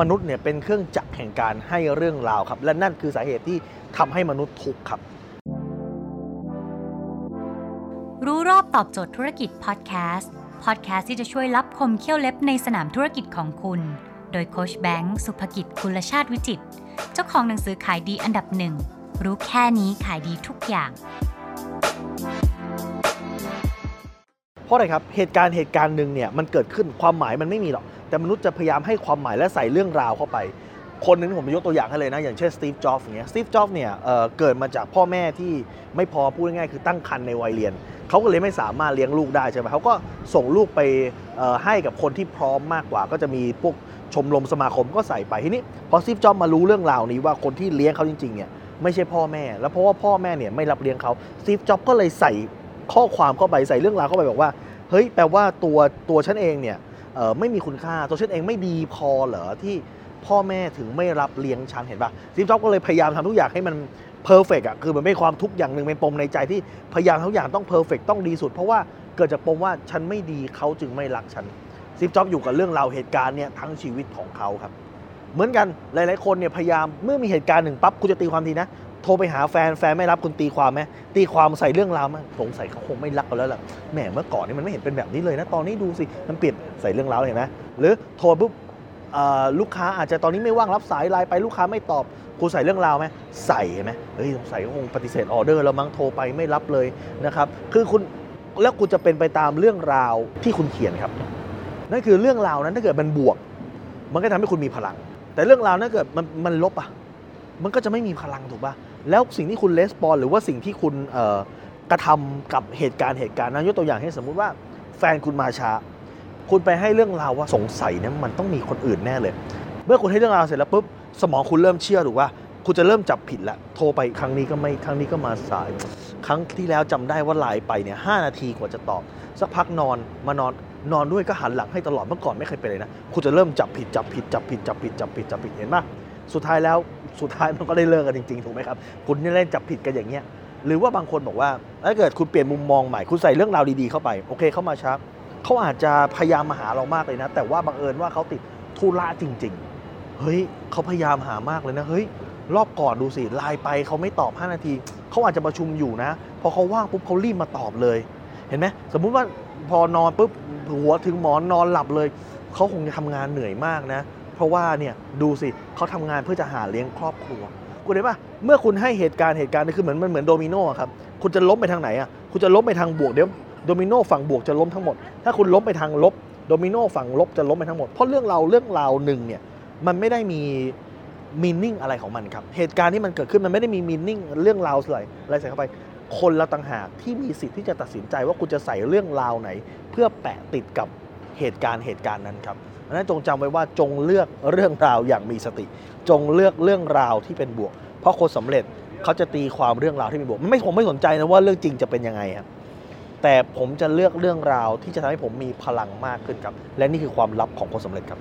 มนุษย์เนี่ยเป็นเครื่องจักรแห่งการให้เรื่องราวครับ และนั่นคือสาเหตุที่ทำให้มนุษย์ทุกข์ครับ รู้รอบตอบโจทย์ธุรกิจพอดแคสต์พอดแคสต์ที่จะช่วยรับคมเขี้ยวเล็บในสนามธุรกิจของคุณ โดยโคชแบงค์สุภกิจคุลชาติวิจิตรเจ้าของหนังสือขายดีอันดับหนึ่งรู้แค่นี้ขายดีทุกอย่างเพราะอะไรครับเหตุการณ์เหตุการณ์หนึ่งเนี่ยมันเกิดขึ้นความหมายมันไม่มีหรอก แต่มนุษย์จะพยายามให้ความหมายและใส่เรื่องราวเข้าไป คนหนึงผมยกตัวอย่างให้เลยนะ อย่างเช่นสตีฟจ็อบส์อย่างเงี้ยสตีฟจ็อบส์เนี่ยเเกิดมาจากพ่อแม่ที่ไม่พอพูดง่ายๆคือตั้งครรภ์ในวัยเรียน เขาก็เลยไม่สามารถเลี้ยงลูกได้ใช่ไหมเขาก็ส่งลูกไปให้กับคนที่พร้อมมากกว่า ก็จะมีพวกชมรมสมาคมก็ใส่ไปทีนี้พอสตีฟจ็อบส์มารู้เรื่องราวนี้ว่าคนที่เลี้ยงเขาจริงๆเนี่ยไม่ใช่พ่อแม่ แล้วเพราะว่าพ่อแม่เนี่ยไม่รับเลี้ยงเขาสตีฟจ็อบส์ก็เลยใส่ข้อความเข้าไปใส่เรื่องราวเข้าไปบอกว่า เฮ้ยแปลว่าตัวตัวฉันเองเนี่ย ไม่มีคุณค่าตัวฉันเองไม่ดีพอเหรอที่พ่อแม่ถึงไม่รับเลี้ยงฉันเห็นปะสตีฟจ็อบส์ก็เลยพยายามทำทุกอย่างให้มัน perfect อะคือมันเป็นความทุกข์อย่างหนึ่งเป็นปมในใจที่พยายามทุกอย่างต้อง perfect ต้องดีสุด เพราะว่าเกิดจากปมว่าฉันไม่ดีเขาจึงไม่รักฉันสตีฟจ็อบส์อยู่กับเรื่องราวเหตุการณ์เนี่ยทั้งชีวิตของเขาครับ เหมือนกันหลาย ๆ คนเนี่ยพยายามเมื่อมีเหตุการณ์หนึ่งปั๊บคุณจะตีความทีนะ โทรไปหาแฟนแฟนไม่รับคุณตีความไหมตีความใส่เรื่องราวมั้งสงสัยเขาคงไม่รักเราแล้วล่ะแหมเมื่อก่อนนี่มันไม่เห็นเป็นแบบนี้เลยนะ ตอนนี้ดูสิมันเปลี่ยนใส่เรื่องราวเห็นไหมหรือโทรปุ๊บลูกค้าอาจจะตอนนี้ไม่ว่างรับสายไลน์ไปลูกค้าไม่ตอบคุณใส่เรื่องราวไหมใส่ไหมเฮ้ยสงสัยคงปฏิเสธออเดอร์แล้วมั้งโทรไปไม่รับเลยนะครับคือคุณแล้วคุณจะเป็นไปตามเรื่องราวที่คุณเขียนครับนั่นคือเรื่องราวนั้นถ้าเกิดมันบวก มันก็ทำให้คุณมีพลัง แต่เรื่องราวนั้นเกิดมันมันลบอะมันก็จะไม่มีพลังถูกป่ะแล้วสิ่งที่คุณレスปอนหรือว่าสิ่งที่คุณกระทำกับเหตุการณ์เหตุการณ์นั้นยกตัวอย่างให้สมมุติว่าแฟนคุณมาช้า คุณไปให้เรื่องราวว่าสงสัยเนี่ยมันต้องมีคนอื่นแน่เลย เมื่อคุณให้เรื่องราวเสร็จแล้วปุ๊บสมองคุณเริ่มเชื่อถูกป่ะคุณจะเริ่มจับผิดล้วโทรไปครั้งนี้ก็ไม่ครั้งนี้ก็มาสาย ครั้งที่แล้วจำได้ว่าไลน์ไปเนี่ยหนาทีกว่าจะตอบ สักพักนอนมานอน นอนด้วยก็หันหลังให้ตลอดเมื่อก่อนไม่เคยเป็นเลยนะคุณจะเริ่มจับผิดจับผิดจับผิดจับผิดจับผิดจับผิดเห็นปะสุดท้ายแล้วสุดท้ายมันก็ได้เลิกกันจริงๆถูกไหมครับคุณเนี่เล่นจับผิดกันอย่างเงี้ยหรือว่าบางคนบอกว่าถ้าเกิดคุณเปลี่ยนมุมมองใหม่คุณใส่เรื่องราวดีๆเข้าไปโอเคเข้ามาช้าเขาอาจจะพยายามมาหาเรามากเลยนะ แต่ว่าบังเอิญว่าเขาติดธุระจริง ๆ เฮ้ยเขาพยายามหามากเลยนะเฮ้ยรอบก่อนดูสิไลน์ไปเขาไม่ตอบ 5 นาที เขาอาจจะประชุมอยู่นะ พอเขาว่างปุ๊บเขารีบมาตอบเลย เห็นไหมสมมุติว่า พอนอนปุ๊บหัวถึงหมอนนอนหลับเลย เขาคงจะทำงานเหนื่อยมากนะ เพราะว่าเนี่ยดูสิเขาทำงานเพื่อจะหาเลี้ยงครอบครัว คุณเห็นปะเมื่อคุณให้เหตุการณ์เหตุการณ์นี่คือเหมือนมันเหมือนโดมิโนครับ คุณจะล้มไปทางไหนอะคุณจะล้มไปทางบวกเดี๋ยวโดมิโนฝั่งบวกจะล้มทั้งหมด ถ้าคุณล้มไปทางลบโดมิโนฝั่งลบจะล้มไปทั้งหมด เพราะเรื่องเราเรื่องราวหนึ่งเนี่ยมันไม่ได้มีมีนิ่งอะไรของมันครับ เหตุการณ์ที่มันเกิดขึ้นมันไม่ได้มีมีนิ่งเรื่องราวอะไรอะไรใส่เข้าไป คนเราต่างหากที่มีสิทธิ์ที่จะตัดสินใจว่าคุณจะใส่เรื่องราวไหน เพื่อแปะติดกับเหตุการณ์เหตุการณ์นั้นครับดังนั้นจงจำไว้ว่าจงเลือกเรื่องราวอย่างมีสติ จงเลือกเรื่องราวที่เป็นบวก เพราะคนสำเร็จเขาจะตีความเรื่องราวที่เป็นบวกไม่ผมไม่สนใจนะว่าเรื่องจริงจะเป็นยังไงครับแต่ผมจะเลือกเรื่องราวที่จะทำให้ผมมีพลังมากขึ้นครับ และนี่คือความลับของคนสำเร็จครับ